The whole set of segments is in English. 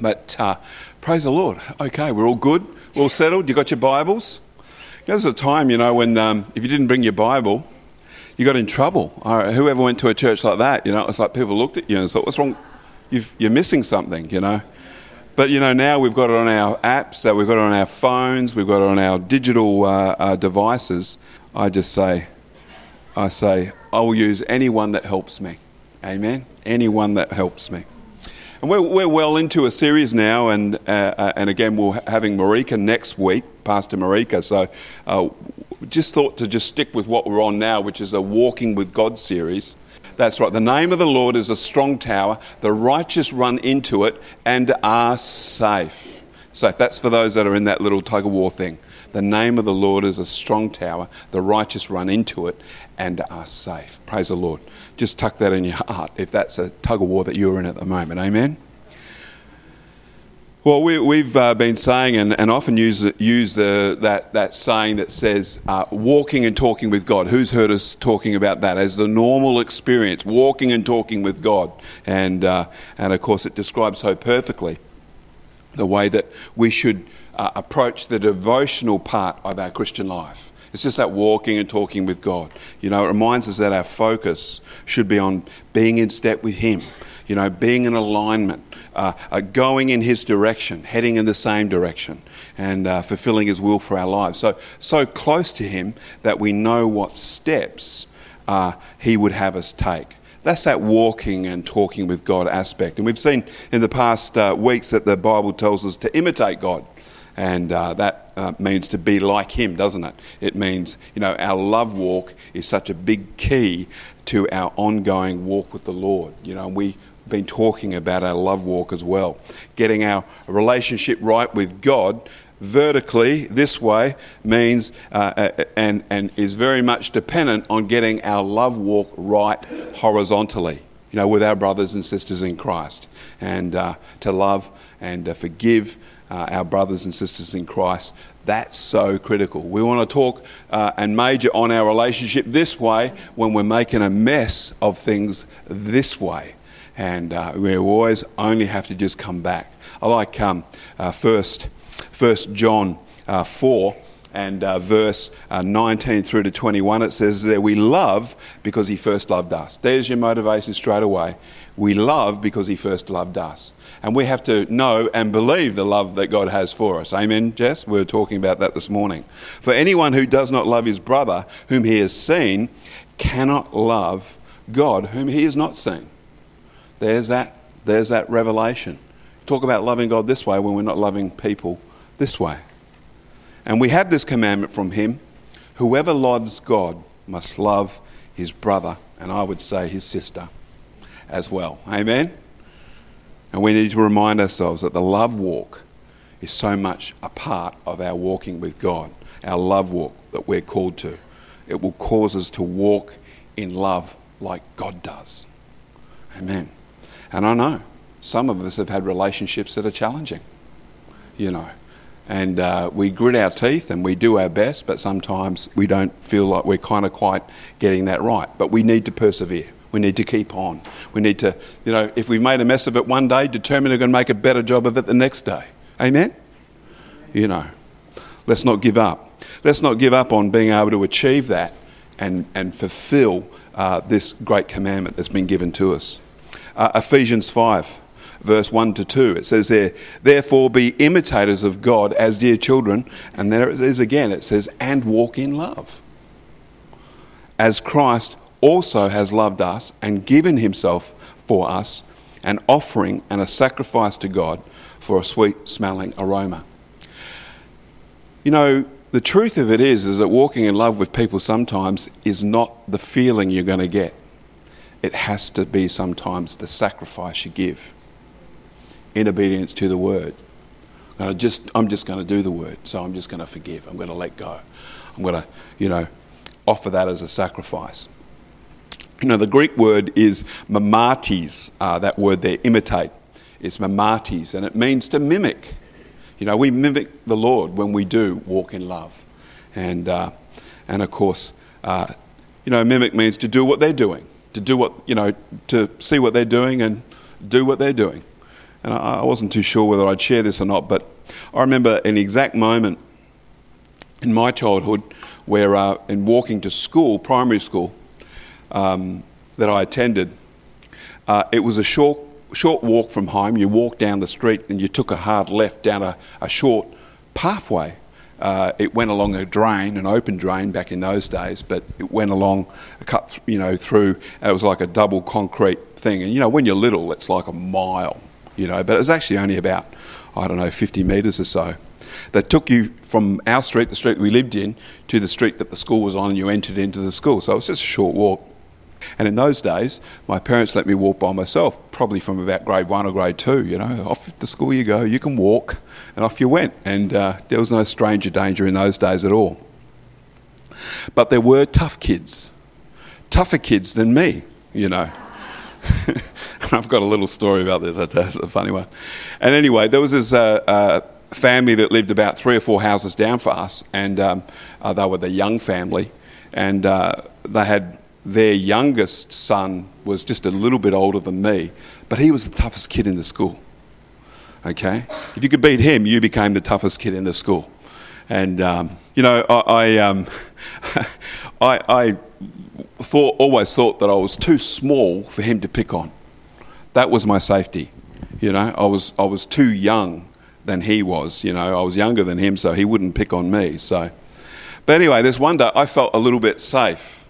But uh, praise the Lord. Okay, we're all good, we're all settled. You got your Bibles? You know, there's a time, you know, when um, if you didn't bring your Bible, you got in trouble. Whoever went to a church like that, you know, it's like people looked at you and thought, what's wrong? you are missing something, you know. But, you know, now we've got it on our apps, uh, we've got it on our phones, we've got it on our digital uh, uh devices. I just say, I say, I will use anyone that helps me. Amen? Anyone that helps me. And we're, we're well into a series now, and, uh, uh, and again, we're having Marika next week, Pastor Marika. So uh, just thought to just stick with what we're on now, which is a Walking with God series. That's right. The name of the Lord is a strong tower. The righteous run into it and are safe. Safe. That's for those that are in that little tug of war thing. The name of the Lord is a strong tower. The righteous run into it and are safe. Praise the Lord. Just tuck that in your heart if that's a tug of war that you're in at the moment. Amen. Well, we, have uh, been saying and, and often use, use the, that, that saying that says uh, walking and talking with God. Who's heard us talking about that as the normal experience, walking and talking with God? And, uh, and of course, it describes so perfectly the way that we should uh, approach the devotional part of our Christian life. It's just that walking and talking with God. You know, it reminds us that our focus should be on being in step with Him, you know, being in alignment, uh, uh, going in His direction, heading in the same direction, and uh, fulfilling His will for our lives. So, so close to Him that we know what steps uh, He would have us take. That's that walking and talking with God aspect. And we've seen in the past uh, weeks that the Bible tells us to imitate God. And uh, that uh, means to be like Him, doesn't it? It means, you know, our love walk is such a big key to our ongoing walk with the Lord. You know, we've been talking about our love walk as well. Getting our relationship right with God vertically this way means uh, uh, and, and is very much dependent on getting our love walk right horizontally, you know, with our brothers and sisters in Christ. And uh, to love and uh, forgive uh, our brothers and sisters in Christ. That's so critical. We want to talk uh, and major on our relationship this way when we're making a mess of things this way. And uh, we always only have to just come back. I like um, uh, first, first John uh, 4 and uh, verse uh, 19 through to 21, it says that we love because he first loved us. There's your motivation straight away. We love because he first loved us. And we have to know and believe the love that God has for us. Amen, Jess? We were talking about that this morning. For anyone who does not love his brother, whom he has seen, cannot love God, whom he has not seen. There's that, there's that revelation. Talk about loving God this way when we're not loving people this way. And we have this commandment from him whoever loves God must love his brother, and I would say his sister as well. Amen? And we need to remind ourselves that the love walk is so much a part of our walking with God, our love walk that we're called to. It will cause us to walk in love like God does. Amen. And I know some of us have had relationships that are challenging, you know. And uh, we grit our teeth and we do our best, but sometimes we don't feel like we're kind of quite getting that right. But we need to persevere. We need to keep on. We need to, you know, if we've made a mess of it one day, determine we're going to make a better job of it the next day. Amen? You know, let's not give up. Let's not give up on being able to achieve that and, and fulfill uh, this great commandment that's been given to us. Uh, Ephesians 5, verse 1 to 2, it says there, Therefore be imitators of God as dear children. And there it is again, it says, And walk in love. As Christ also has loved us and given himself for us, an offering and a sacrifice to God for a sweet smelling aroma. You know, the truth of it is, is that walking in love with people sometimes is not the feeling you're going to get. It has to be sometimes the sacrifice you give in obedience to the word. And I just, I'm just going to do the word, so I'm just going to forgive. I'm going to let go. I'm going to, you know, offer that as a sacrifice. You know, the Greek word is mimetes, uh, that word there, imitate. It's mimetes, and it means to mimic. You know, we mimic the Lord when we do walk in love. And, uh, and of course, uh, you know, mimic means to do what they're doing, to do what, you know, to see what they're doing and do what they're doing. And I, I wasn't too sure whether I'd share this or not, but I remember an exact moment in my childhood where, uh, in walking to school, primary school, um, that I attended, uh, it was a short, short walk from home. You walked down the street and you took a hard left down a, a short pathway. Uh, it went along a drain, an open drain back in those days, but it went along a cut, you know, through, and it was like a double concrete thing. And you know, when you're little, it's like a mile, you know, but it was actually only about, I don't know, 50 metres or so. That took you from our street, the street we lived in, to the street that the school was on, and you entered into the school. So it was just a short walk. And in those days, my parents let me walk by myself, probably from about grade one or grade two. You know, off to school you go, you can walk, and off you went. And uh, there was no stranger danger in those days at all. But there were tough kids, tougher kids than me, you know. I've got a little story about this, it's a funny one. And anyway, there was this uh, uh, family that lived about three or four houses down for us, and um, uh, they were the young family, and uh, they had their youngest son was just a little bit older than me, but he was the toughest kid in the school. Okay? If you could beat him, you became the toughest kid in the school. And, um, you know, I, I, um, I, I thought, always thought that I was too small for him to pick on. That was my safety. You know, I was, I was too young than he was. You know, I was younger than him, so he wouldn't pick on me. So, but anyway, this one day I felt a little bit safe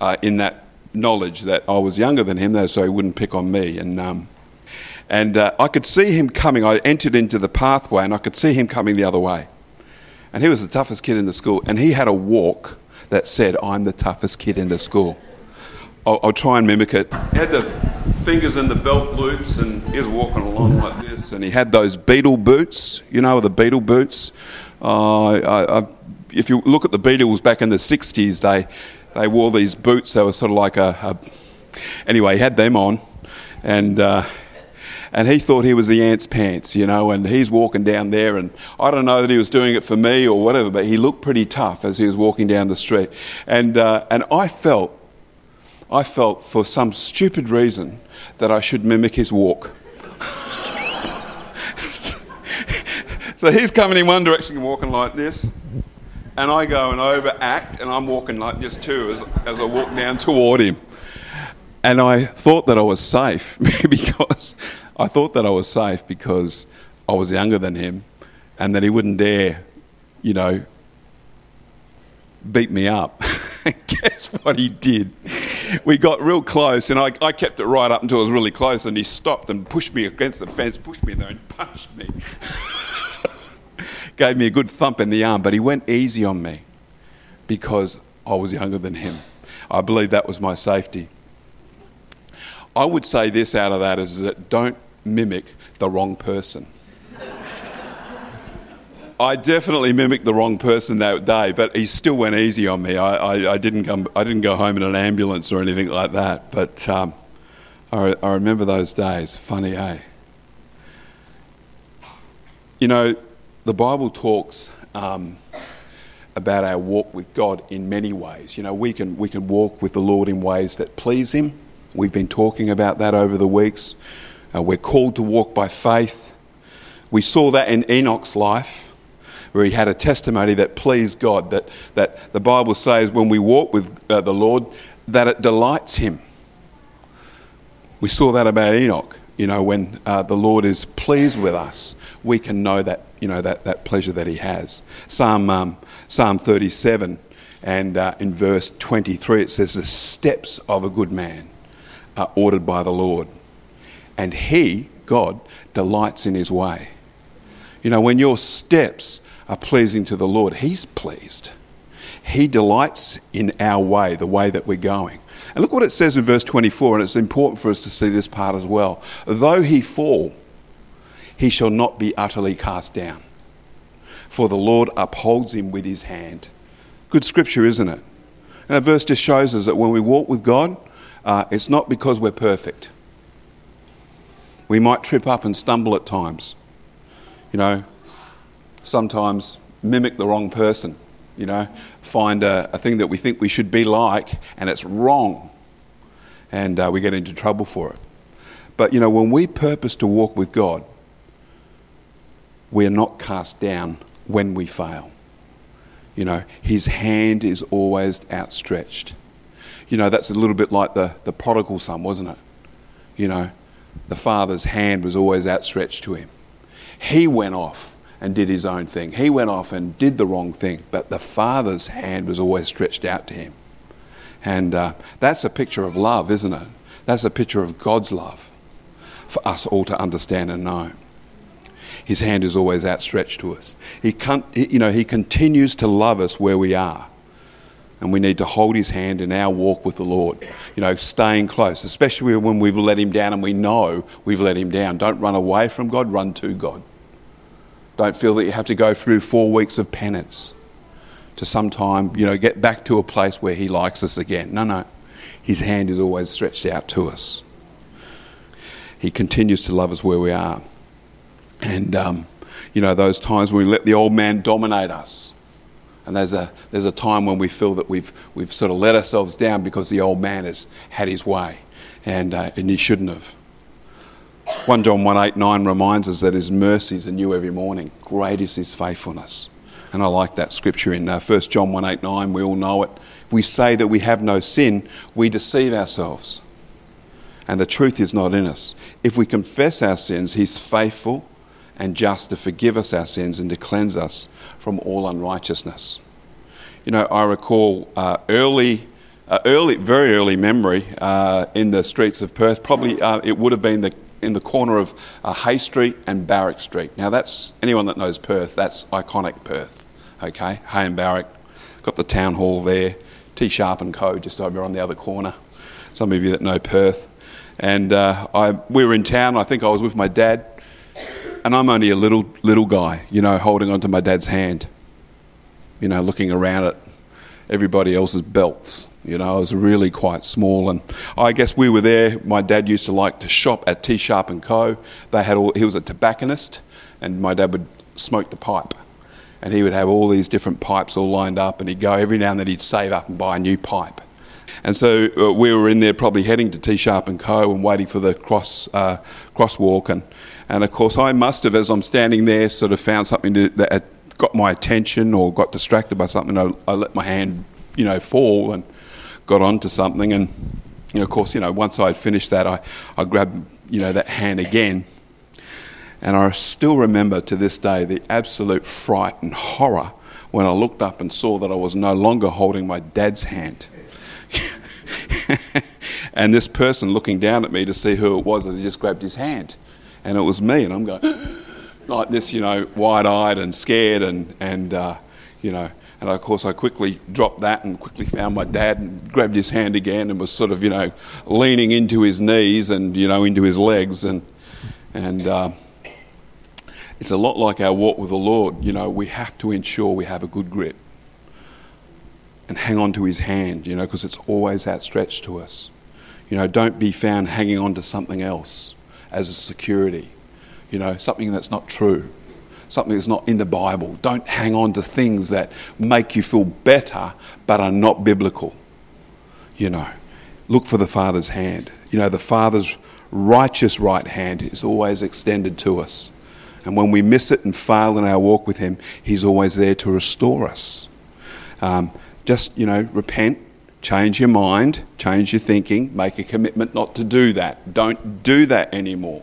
uh, in that knowledge that I was younger than him, so he wouldn't pick on me. And, um, and uh, I could see him coming. I entered into the pathway and I could see him coming the other way. And he was the toughest kid in the school. And he had a walk that said, I'm the toughest kid in the school. I'll, I'll try and mimic it. He had the fingers in the belt loops and he was walking along like this. And he had those Beatle boots, you know, the Beatle boots. Uh, I, I, if you look at the Beatles back in the 60s, they, they wore these boots. They were sort of like a, a anyway, he had them on, and uh, and he thought he was the ant's pants, you know. And he's walking down there, and I don't know that he was doing it for me or whatever, but he looked pretty tough as he was walking down the street, and uh, and I felt, I felt for some stupid reason that I should mimic his walk. so he's coming in one direction, and walking like this and I go and overact, and I'm walking like this too as, as I walk down toward him. And I thought that I was safe because I thought that I was safe because I was younger than him and that he wouldn't dare, you know, beat me up. Guess what he did? We got real close, and I, I kept it right up until I was really close, and he stopped and pushed me against the fence, pushed me there, and punched me gave me a good thump in the arm, but he went easy on me because I was younger than him. I believe that was my safety. I would say this out of that is that don't mimic the wrong person. I definitely mimicked the wrong person that day, but he still went easy on me. I, I, I didn't, come, I didn't go home in an ambulance or anything like that, but um, I, I remember those days. Funny, eh? You know, the Bible talks um, about our walk with God in many ways. You know, we can, we can walk with the Lord in ways that please Him. We've been talking about that over the weeks. Uh, we're called to walk by faith. We saw that in Enoch's life, where he had a testimony that pleased God, that, that the Bible says when we walk with uh, the Lord, that it delights Him. We saw that about Enoch. You know, when uh, the Lord is pleased with us, we can know that you know, that, that pleasure that he has. Psalm, um, Psalm 37 and uh, in verse 23 it says, The steps of a good man are ordered by the Lord, and he, God, delights in his way. You know, when your steps are pleasing to the Lord, he's pleased. He delights in our way, the way that we're going. And look what it says in verse 24, and it's important for us to see this part as well. Though he fall, he shall not be utterly cast down. For the Lord upholds him with his hand. Good scripture, isn't it? And that verse just shows us that when we walk with God, uh, it's not because we're perfect. We might trip up and stumble at times. You know, sometimes mimic the wrong person. You know, find a, a thing that we think we should be like and it's wrong. And uh, we get into trouble for it. But, you know, when we purpose to walk with God, we are not cast down when we fail. You know, His hand is always outstretched. You know, that's a little bit like the, the prodigal son, wasn't it? You know, the father's hand was always outstretched to him. He went off and did his own thing. He went off and did the wrong thing, but the father's hand was always stretched out to him. And uh, that's a picture of love, isn't it? That's a picture of God's love for us all to understand and know. His hand is always outstretched to us. He, con- you know, he continues to love us where we are. And we need to hold his hand in our walk with the Lord. You know, staying close, especially when we've let him down and we know we've let him down. Don't run away from God, run to God. Don't feel that you have to go through four weeks of penance to sometime, you know, get back to a place where he likes us again. No, no. His hand is always stretched out to us. He continues to love us where we are. And, um, you know, those times when we let the old man dominate us and there's a, there's a time when we feel that we've, we've sort of let ourselves down because the old man has had his way and, uh, and he shouldn't have. 1 John 1 8 9 reminds us that his mercies are new every morning. Great is his faithfulness. And I like that scripture in uh, 1 John 1 8 9. We all know it. If we say that we have no sin, we deceive ourselves. And the truth is not in us. If we confess our sins, he's faithful and just to forgive us our sins and to cleanse us from all unrighteousness. You know, I recall uh, early, uh, early, very early memory uh, in the streets of Perth. Probably uh, it would have been the, in the corner of uh, Hay Street and Barrack Street. Now, that's anyone that knows Perth. That's iconic Perth. Okay, Hay and Barrack. Got the town hall there. T Sharp and Co. just over on the other corner. Some of you that know Perth. And uh, I, we were in town. I think I was with my dad and I'm only a little little guy, you know, holding onto my dad's hand, you know, looking around at everybody else's belts. You know, I was really quite small, and I guess we were there. My dad used to like to shop at T Sharp and Co. They had all. He was a tobacconist, and my dad would smoke the pipe, and he would have all these different pipes all lined up, and he'd go every now and then he'd save up and buy a new pipe. And so uh, we were in there, probably heading to T Sharp and Co. and waiting for the cross uh, crosswalk, and and of course, I must have, as I'm standing there, sort of found something to, that got my attention or got distracted by something. I, I let my hand, you know, fall and got onto something. And, you know, of course, you know, once I had finished that, I, I grabbed, you know, that hand again. And I still remember to this day the absolute fright and horror when I looked up and saw that I was no longer holding my dad's hand. and this person looking down at me to see who it was that had just grabbed his hand and it was me, and I'm going like this, you know, wide-eyed and scared, and and uh, you know, and of course I quickly dropped that and quickly found my dad and grabbed his hand again and was sort of, you know, leaning into his knees and you know into his legs, and and uh, it's a lot like our walk with the Lord. You know, we have to ensure we have a good grip and hang on to his hand, you know, because it's always outstretched to us. You know, don't be found hanging on to something else as a security. You know, something that's not true, something that's not in the Bible. Don't hang on to things that make you feel better but are not biblical. You know, look for the Father's hand. You know, the Father's righteous right hand is always extended to us. And when we miss it and fail in our walk with Him, He's always there to restore us. Um, just, you know, repent, Change your mind, change your thinking, make a commitment not to do that. Don't do that anymore.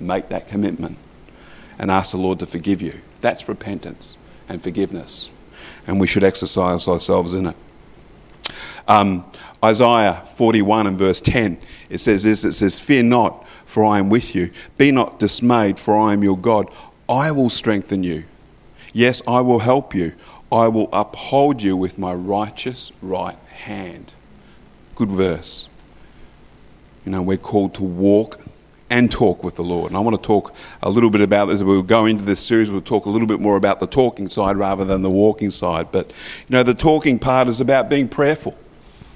Make that commitment and ask the Lord to forgive you. That's repentance and forgiveness. And we should exercise ourselves in it. Um, Isaiah 41 and verse 10, it says this it says, Fear not, for I am with you. Be not dismayed, for I am your God. I will strengthen you. Yes, I will help you. I will uphold you with my righteous right hand. Good verse. You know, we're called to walk and talk with the Lord. And I want to talk a little bit about this. As We'll go into this series, we'll talk a little bit more about the talking side rather than the walking side. But, you know, the talking part is about being prayerful.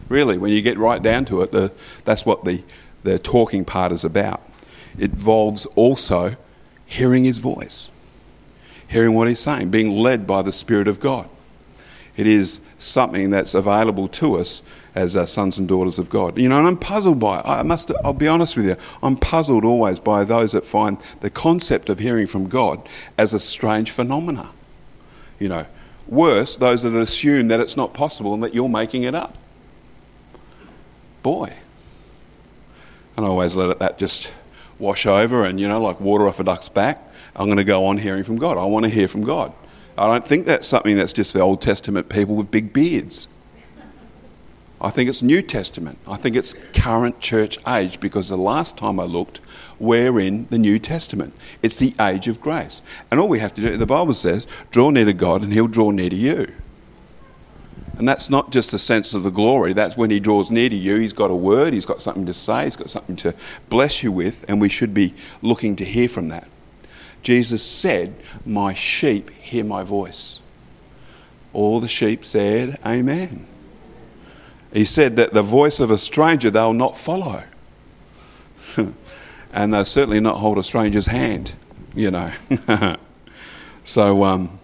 Really, when you get right down to it, the, that's what the, the talking part is about. It involves also hearing his voice, hearing what he's saying, being led by the Spirit of God. It is something that's available to us as uh, sons and daughters of God. You know, and I'm puzzled by it. I must, I'll be honest with you, I'm puzzled always by those that find the concept of hearing from God as a strange phenomena. You know, worse, those that assume that it's not possible and that you're making it up. Boy. And I always let it, that just wash over and, you know, like water off a duck's back. I'm going to go on hearing from God. I want to hear from God. I don't think that's something that's just for Old Testament people with big beards. I think it's New Testament. I think it's current church age because the last time I looked, we're in the New Testament. It's the age of grace. And all we have to do, the Bible says, draw near to God and He'll draw near to you. And that's not just a sense of the glory, that's when He draws near to you. He's got a word, He's got something to say, He's got something to bless you with, and we should be looking to hear from that. Jesus said, My sheep hear my voice. All the sheep said, Amen. He said that the voice of a stranger they'll not follow. and they'll certainly not hold a stranger's hand, you know. so um,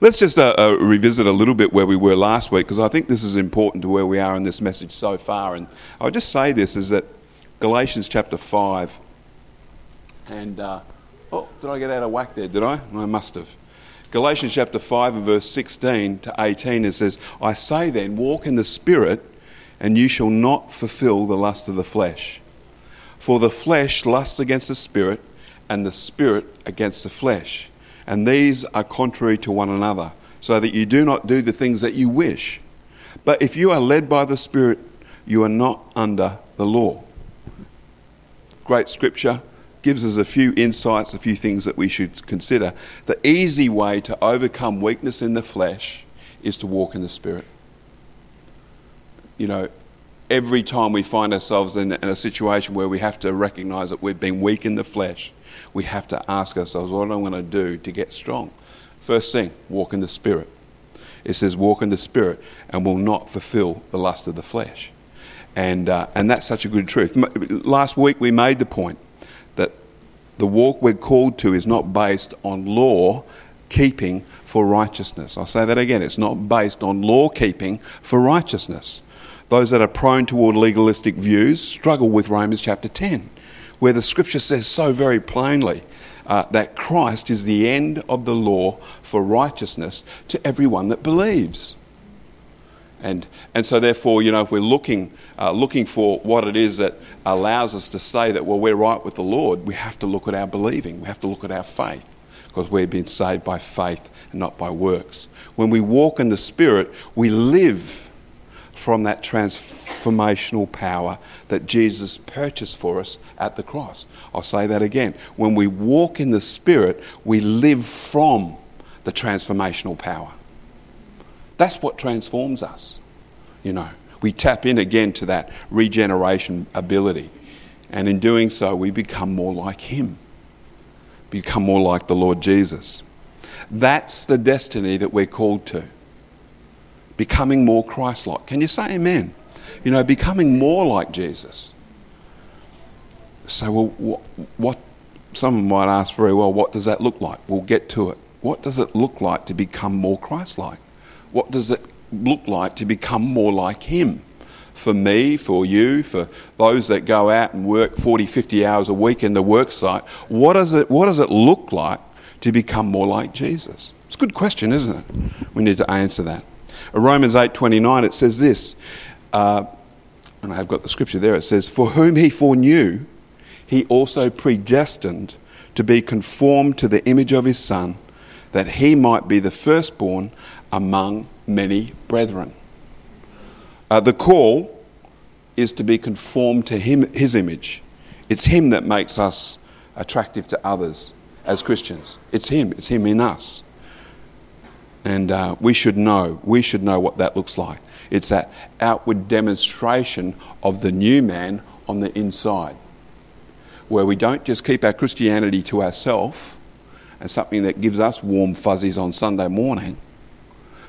let's just uh, uh, revisit a little bit where we were last week because I think this is important to where we are in this message so far. And I'll just say this is that Galatians chapter 5 and. Uh, oh, did I get out of whack there? Did I? I must have. Galatians chapter 5 and verse 16 to 18 it says, I say then, walk in the Spirit and you shall not fulfill the lust of the flesh. For the flesh lusts against the spirit, and the spirit against the flesh. And these are contrary to one another, so that you do not do the things that you wish. But if you are led by the Spirit, you are not under the law. Great scripture gives us a few insights, a few things that we should consider. The easy way to overcome weakness in the flesh is to walk in the Spirit you know, every time we find ourselves in, in, a situation where we have to recognize that we've been weak in the flesh, we have to ask ourselves, what am I going to do to get strong? First thing, walk in the Spirit. It says, walk in the Spirit and will not fulfill the lust of the flesh. And, uh, and that's such a good truth. Last week we made the point the walk we're called to is not based on law keeping for righteousness. I'll say that again. It's not based on law keeping for righteousness. Those that are prone toward legalistic views struggle with Romans chapter 10, where the scripture says so very plainly uh, that Christ is the end of the law for righteousness to everyone that believes. And, and so, therefore, you know, if we're looking, uh, looking for what it is that allows us to say that, well, we're right with the Lord, we have to look at our believing. We have to look at our faith because we've been saved by faith and not by works. When we walk in the Spirit, we live from that transformational power that Jesus purchased for us at the cross. I'll say that again. When we walk in the Spirit, we live from the transformational power. That's what transforms us. You know, we tap in again to that regeneration ability. And in doing so, we become more like Him, become more like the Lord Jesus. That's the destiny that we're called to becoming more Christ like. Can you say amen? You know, becoming more like Jesus. So, well, what, what someone might ask very well, what does that look like? We'll get to it. What does it look like to become more Christ like? What does it look like to become more like Him? For me, for you, for those that go out and work 40, 50 hours a week in the work site, what does it, what does it look like to become more like Jesus? It's a good question, isn't it? We need to answer that. Romans 8:29 it says this, uh, and I have got the scripture there. It says, "For whom he foreknew, he also predestined to be conformed to the image of his Son, that he might be the firstborn among many brethren." Uh, the call is to be conformed to him, his image. It's him that makes us attractive to others as Christians. It's him. It's him in us. And uh, we should know, we should know what that looks like. It's that outward demonstration of the new man on the inside, where we don't just keep our Christianity to ourselves and something that gives us warm fuzzies on Sunday morning,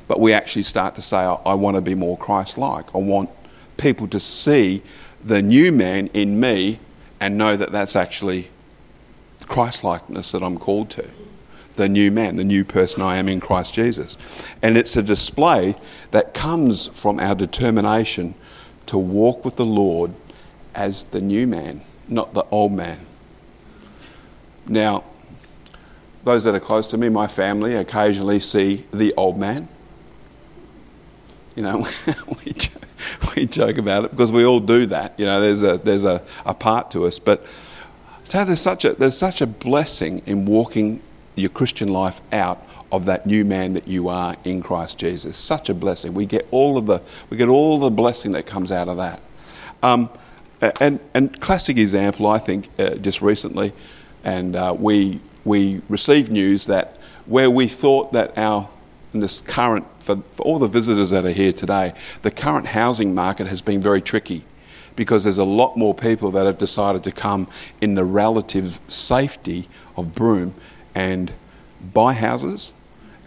but we actually start to say, I, want to be more Christ like. I want people to see the new man in me and know that that's actually Christ likeness that I'm called to. the new man, the new person I am in Christ Jesus. And it's a display that comes from our determination to walk with the Lord as the new man, not the old man. Now, those that are close to me, my family, occasionally see the old man. You know, we, we joke about it because we all do that. You know, there's a, there's a, a part to us. But so there's, such a, there's such a blessing in walking your Christian life out of that new man that you are in Christ Jesus. Such a blessing. We get all of the, we get all the blessing that comes out of that. Um, and, and classic example, I think, uh, just recently, and uh, we, we received news that where we thought that our, in this current, for, for all the visitors that are here today, the current housing market has been very tricky because there's a lot more people that have decided to come in the relative safety of Broome and buy houses,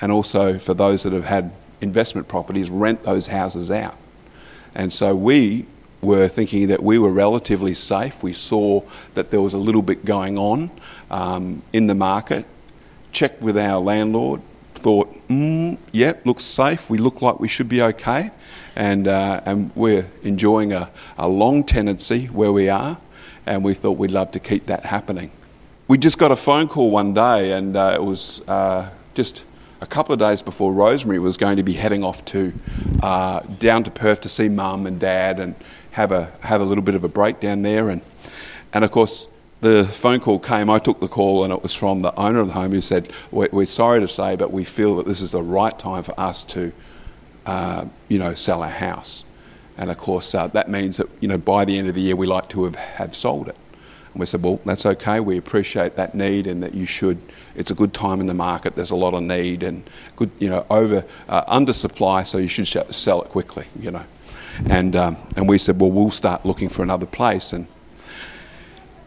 and also for those that have had investment properties, rent those houses out. And so we were thinking that we were relatively safe. We saw that there was a little bit going on um, in the market, checked with our landlord, thought, mm, yep, looks safe. We look like we should be okay. And, uh, and we're enjoying a, a long tenancy where we are, and we thought we'd love to keep that happening. We just got a phone call one day, and uh, it was uh, just a couple of days before Rosemary was going to be heading off to uh, down to Perth to see mum and dad and have a have a little bit of a break down there. And and of course, the phone call came. I took the call, and it was from the owner of the home who said, "We're, we're sorry to say, but we feel that this is the right time for us to, uh, you know, sell our house." And of course, uh, that means that you know by the end of the year we like to have, have sold it. And we said, well, that's okay. We appreciate that need and that you should. It's a good time in the market. There's a lot of need and good, you know, over uh, under supply, so you should sell it quickly, you know. And um, and we said, well, we'll start looking for another place. And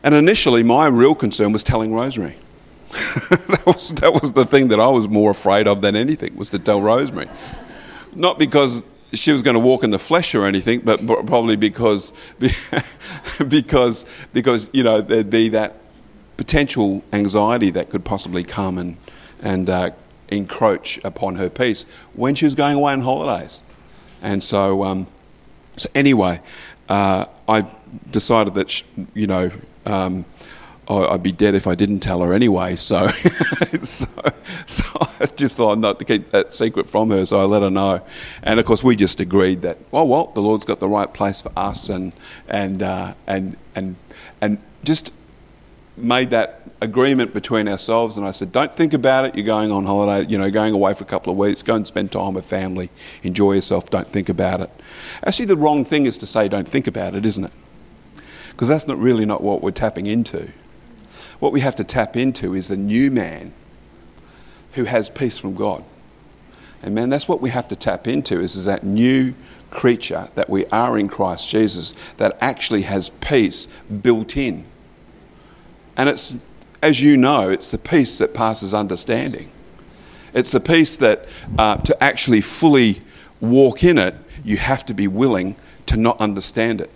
and initially, my real concern was telling Rosemary. that was that was the thing that I was more afraid of than anything was to tell Rosemary. Not because she was going to walk in the flesh or anything, but probably because, because, because you know, there'd be that potential anxiety that could possibly come and, and uh, encroach upon her peace when she was going away on holidays. And so, um, so anyway, uh, I decided that, you know, um, I'd be dead if I didn't tell her anyway. So, so, so, I just thought not to keep that secret from her. So I let her know, and of course we just agreed that well, well, the Lord's got the right place for us, and and uh, and and and just made that agreement between ourselves. And I said, don't think about it. You're going on holiday, you know, going away for a couple of weeks. Go and spend time with family. Enjoy yourself. Don't think about it. Actually, the wrong thing is to say don't think about it, isn't it? Because that's not really not what we're tapping into. What we have to tap into is the new man who has peace from God. And man, that's what we have to tap into is, is that new creature that we are in Christ Jesus that actually has peace built in. And it's, as you know, it's the peace that passes understanding. It's the peace that uh, to actually fully walk in it, you have to be willing to not understand it.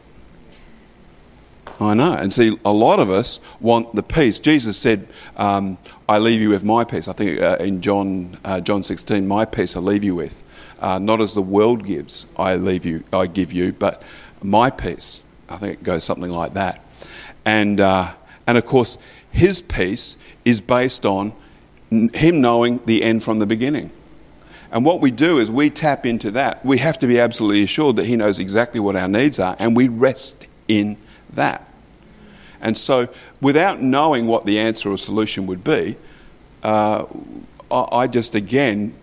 I know. And see, a lot of us want the peace. Jesus said, um, I leave you with my peace. I think uh, in John, uh, John 16, my peace I leave you with. Uh, not as the world gives, I leave you, I give you, but my peace. I think it goes something like that. And, uh, and of course, his peace is based on him knowing the end from the beginning. And what we do is we tap into that. We have to be absolutely assured that he knows exactly what our needs are, and we rest in that. And so, without knowing what the answer or solution would be, uh, I just again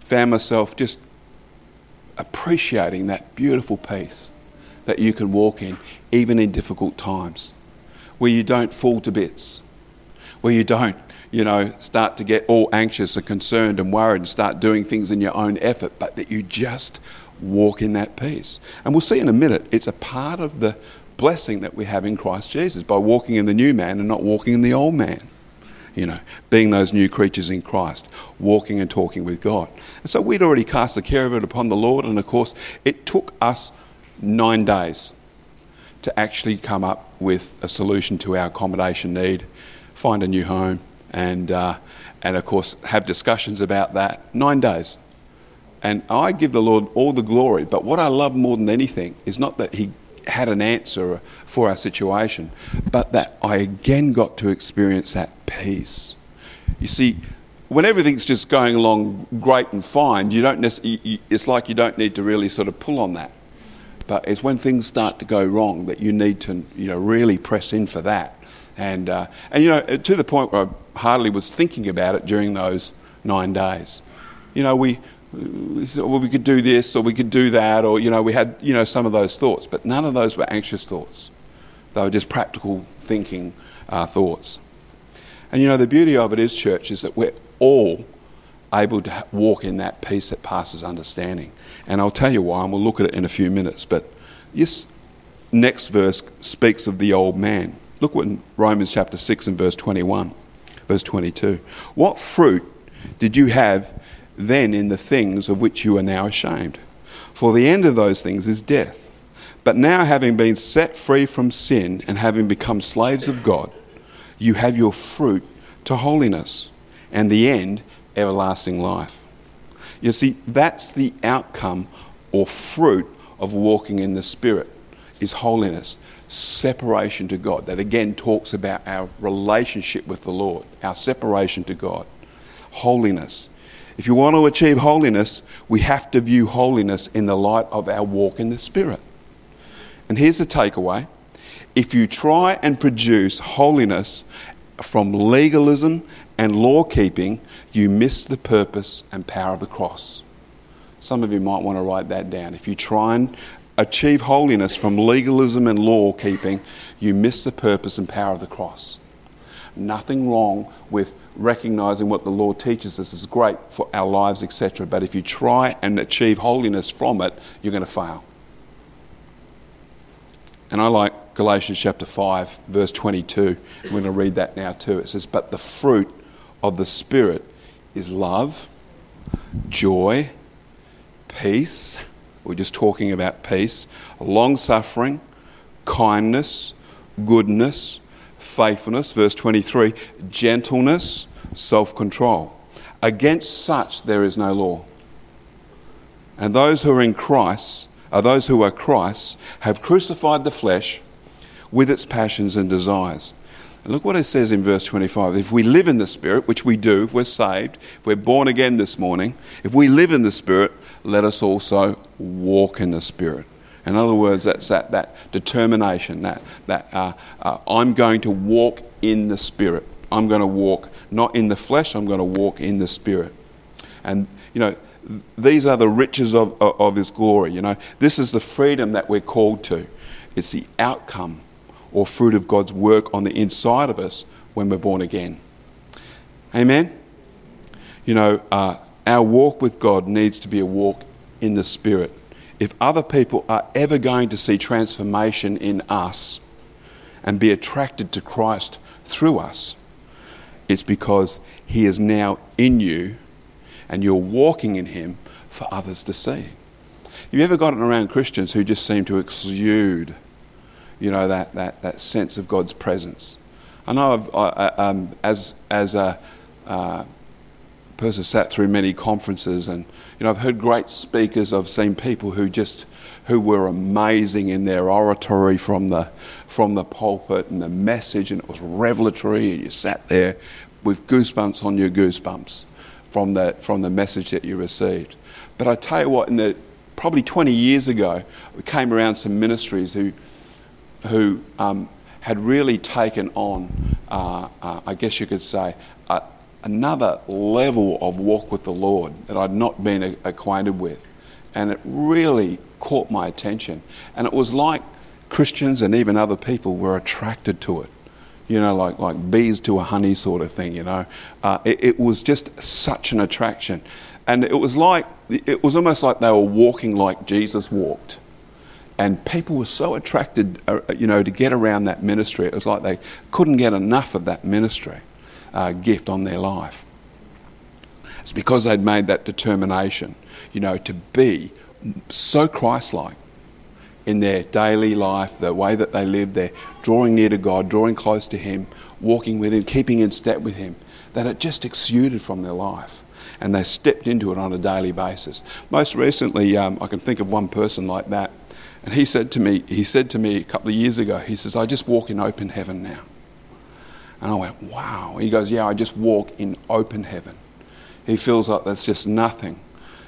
found myself just appreciating that beautiful peace that you can walk in, even in difficult times, where you don't fall to bits, where you don't, you know, start to get all anxious and concerned and worried and start doing things in your own effort, but that you just walk in that peace. And we'll see in a minute, it's a part of the blessing that we have in Christ Jesus by walking in the new man and not walking in the old man. You know, being those new creatures in Christ, walking and talking with God. And so we'd already cast the care of it upon the Lord, and of course, it took us nine days to actually come up with a solution to our accommodation need, find a new home, and, uh, and of course have discussions about that. Nine days. And I give the Lord all the glory. But what I love more than anything is not that He had an answer for our situation, but that I again got to experience that peace. You see, when everything's just going along great and fine, you don't it's like you don't need to really sort of pull on that. But it's when things start to go wrong that you need to, you know, really press in for that. And, uh, and you know, to the point where I hardly was thinking about it during those nine days. You know, we, well, we could do this or we could do that, or, you know, we had, you know, some of those thoughts, but none of those were anxious thoughts. They were just practical thinking uh, thoughts. And, you know, the beauty of it is, church, is that we're all able to walk in that peace that passes understanding. And I'll tell you why, and we'll look at it in a few minutes. But this next verse speaks of the old man. Look what in Romans chapter 6 and verse 21, verse 22. What fruit did you have then in the things of which you are now ashamed? For the end of those things is death. But now, having been set free from sin and having become slaves of God, you have your fruit to holiness, and the end, everlasting life. You see, that's the outcome or fruit of walking in the Spirit, is holiness, separation to God. That again talks about our relationship with the Lord, our separation to God. Holiness. If you want to achieve holiness, we have to view holiness in the light of our walk in the Spirit. And here's the takeaway if you try and produce holiness from legalism and law keeping, you miss the purpose and power of the cross. Some of you might want to write that down. If you try and achieve holiness from legalism and law keeping, you miss the purpose and power of the cross. Nothing wrong with recognizing what the Lord teaches us is great for our lives, etc. But if you try and achieve holiness from it, you're going to fail. And I like Galatians chapter 5, verse 22. We're going to read that now too. It says, But the fruit of the Spirit is love, joy, peace. We're just talking about peace, long suffering, kindness, goodness, faithfulness. Verse 23 gentleness, self control. Against such there is no law. And those who are in Christ, are those who are Christ's, have crucified the flesh with its passions and desires. And look what it says in verse 25. If we live in the Spirit, which we do, if we're saved, if we're born again this morning, if we live in the Spirit, let us also walk in the Spirit. In other words, that's that, that determination, that, that uh, uh, I'm going to walk in the Spirit. I'm going to walk not in the flesh, I'm going to walk in the Spirit. And, you know, these are the riches of, of, of His glory. You know, this is the freedom that we're called to. It's the outcome or fruit of God's work on the inside of us when we're born again. Amen? You know, uh, our walk with God needs to be a walk in the Spirit. If other people are ever going to see transformation in us and be attracted to Christ through us, it's because He is now in you and you're walking in Him for others to see. Have you ever gotten around Christians who just seem to exude you know, that, that, that sense of God's presence. I know I, um, as, as a uh, person sat through many conferences and, you know, I've heard great speakers, I've seen people who just, who were amazing in their oratory from the, from the pulpit and the message and it was revelatory and you sat there with goosebumps on your goosebumps from the, from the message that you received. But I tell you what, in the, probably 20 years ago, we came around some ministries who who um, had really taken on, uh, uh, I guess you could say, another level of walk with the Lord that I'd not been a- acquainted with. And it really caught my attention. And it was like Christians and even other people were attracted to it. You know, like, like bees to a honey sort of thing, you know. Uh, it, it was just such an attraction. And it was like, it was almost like they were walking like Jesus walked and people were so attracted, uh, you know, to get around that ministry. It was like they couldn't get enough of that ministry uh, gift on their life. It's because they'd made that determination, you know, to be so Christ-like in their daily life, the way that they live. They're drawing near to God, drawing close to Him, walking with Him, keeping in step with Him. that it just exuded from their life. And they stepped into it on a daily basis. Most recently, um, I can think of one person like that. And he said to me, he said to me a couple of years ago, he says, I just walk in open heaven now. And I went, wow. He goes, yeah, I just walk in open heaven. He feels like there's just nothing,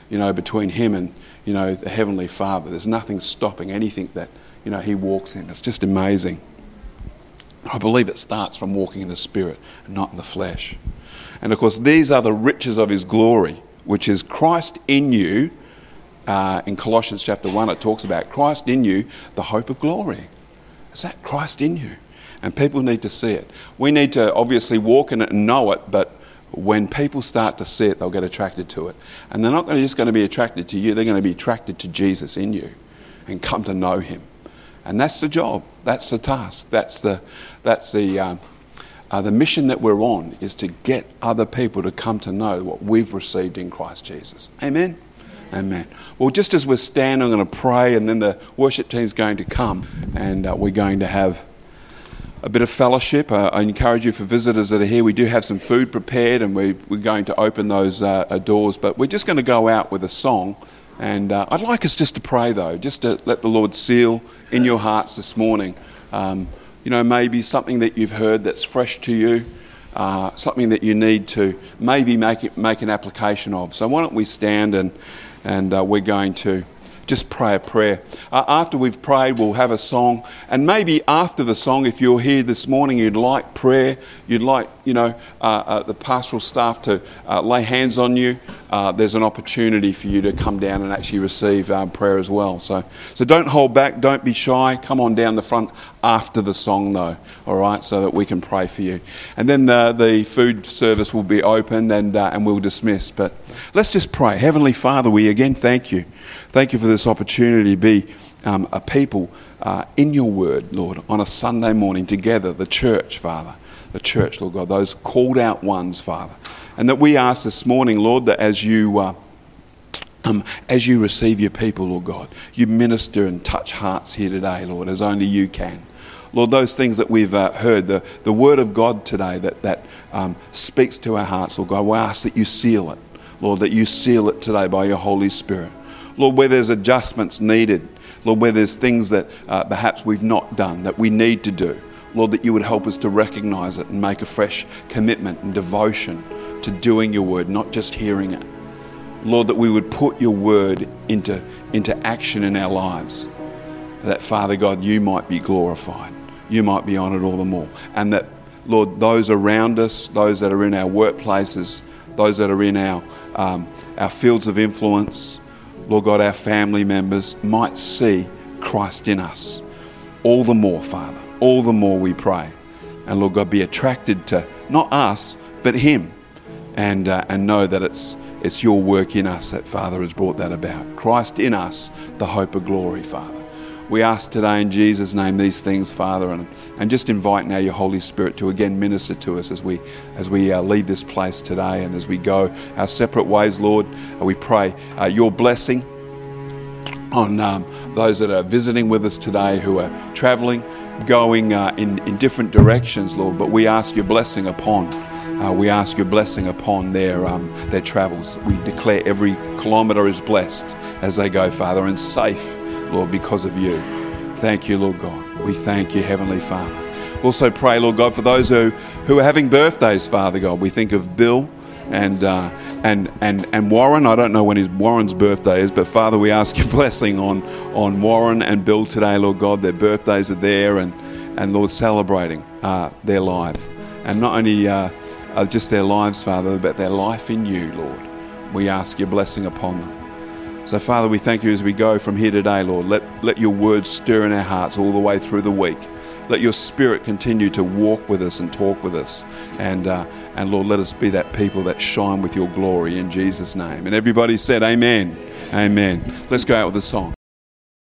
you know, between him and, you know, the Heavenly Father. There's nothing stopping anything that, you know, he walks in. It's just amazing. I believe it starts from walking in the Spirit and not in the flesh. And of course, these are the riches of his glory, which is Christ in you. Uh, in Colossians chapter 1, it talks about Christ in you, the hope of glory. Is that Christ in you? And people need to see it. We need to obviously walk in it and know it, but when people start to see it, they'll get attracted to it. And they're not just going to be attracted to you, they're going to be attracted to Jesus in you and come to know him. And that's the job, that's the task, that's the, that's the, uh, uh, the mission that we're on is to get other people to come to know what we've received in Christ Jesus. Amen? Amen. Well, just as we're standing, I'm going to pray, and then the worship team's going to come, and uh, we're going to have a bit of fellowship. Uh, I encourage you for visitors that are here. We do have some food prepared, and we, are going to open those uh, uh, doors. But we're just going to go out with a song. And uh, I'd like us just to pray, though, just to let the Lord seal in your hearts this morning. Um, you know, maybe something that you've heard that's fresh to you, uh, something that you need to maybe make, it, make an application of. So why don't we stand and, and uh, we're going to just pray a prayer. Uh, after we've prayed, we'll have a song. And maybe after the song, if you're here this morning, you'd like prayer, you'd like, you know, uh, uh, the pastoral staff to uh, lay hands on you, uh, there's an opportunity for you to come down and actually receive um, prayer as well. So, so don't hold back, don't be shy. Come on down the front after the song, though, all right, so that we can pray for you. And then the, the food service will be opened and, uh, and we'll dismiss. But let's just pray. Heavenly Father, we again thank you. Thank you for this opportunity to be um, a people uh, in your word, Lord, on a Sunday morning together, the church, Father. The church, Lord God, those called out ones, Father. And that we ask this morning, Lord, that as you. Uh, um, as you receive your people, Lord God, you minister and touch hearts here today, Lord, as only you can. Lord, those things that we've uh, heard, the, the word of God today that, that um, speaks to our hearts, Lord God, we ask that you seal it. Lord, that you seal it today by your Holy Spirit. Lord, where there's adjustments needed, Lord, where there's things that uh, perhaps we've not done that we need to do, Lord, that you would help us to recognize it and make a fresh commitment and devotion to doing your word, not just hearing it. Lord, that we would put your word into, into action in our lives. That, Father God, you might be glorified. You might be honoured all the more. And that, Lord, those around us, those that are in our workplaces, those that are in our, um, our fields of influence, Lord God, our family members might see Christ in us. All the more, Father, all the more we pray. And Lord God, be attracted to not us, but Him. And, uh, and know that it's, it's your work in us that, Father, has brought that about. Christ in us, the hope of glory, Father. We ask today in Jesus' name these things, Father, and, and just invite now your Holy Spirit to again minister to us as we, as we uh, leave this place today and as we go our separate ways, Lord. Uh, we pray uh, your blessing on um, those that are visiting with us today who are traveling, going uh, in, in different directions, Lord. But we ask your blessing upon. Uh, we ask your blessing upon their, um, their travels. We declare every kilometre is blessed as they go, Father, and safe Lord, because of you. Thank you, Lord God. We thank you, Heavenly Father. Also pray, Lord God, for those who, who are having birthdays, Father God. We think of Bill and, uh, and, and, and Warren. I don't know when his Warren's birthday is, but Father, we ask your blessing on, on Warren and Bill today, Lord God. Their birthdays are there and, and Lord, celebrating uh, their life. And not only uh, just their lives, Father, but their life in you, Lord. We ask your blessing upon them. So, Father, we thank you as we go from here today, Lord. Let, let your words stir in our hearts all the way through the week. Let your spirit continue to walk with us and talk with us. And, uh, and Lord, let us be that people that shine with your glory in Jesus' name. And everybody said, Amen. Amen. Let's go out with a song.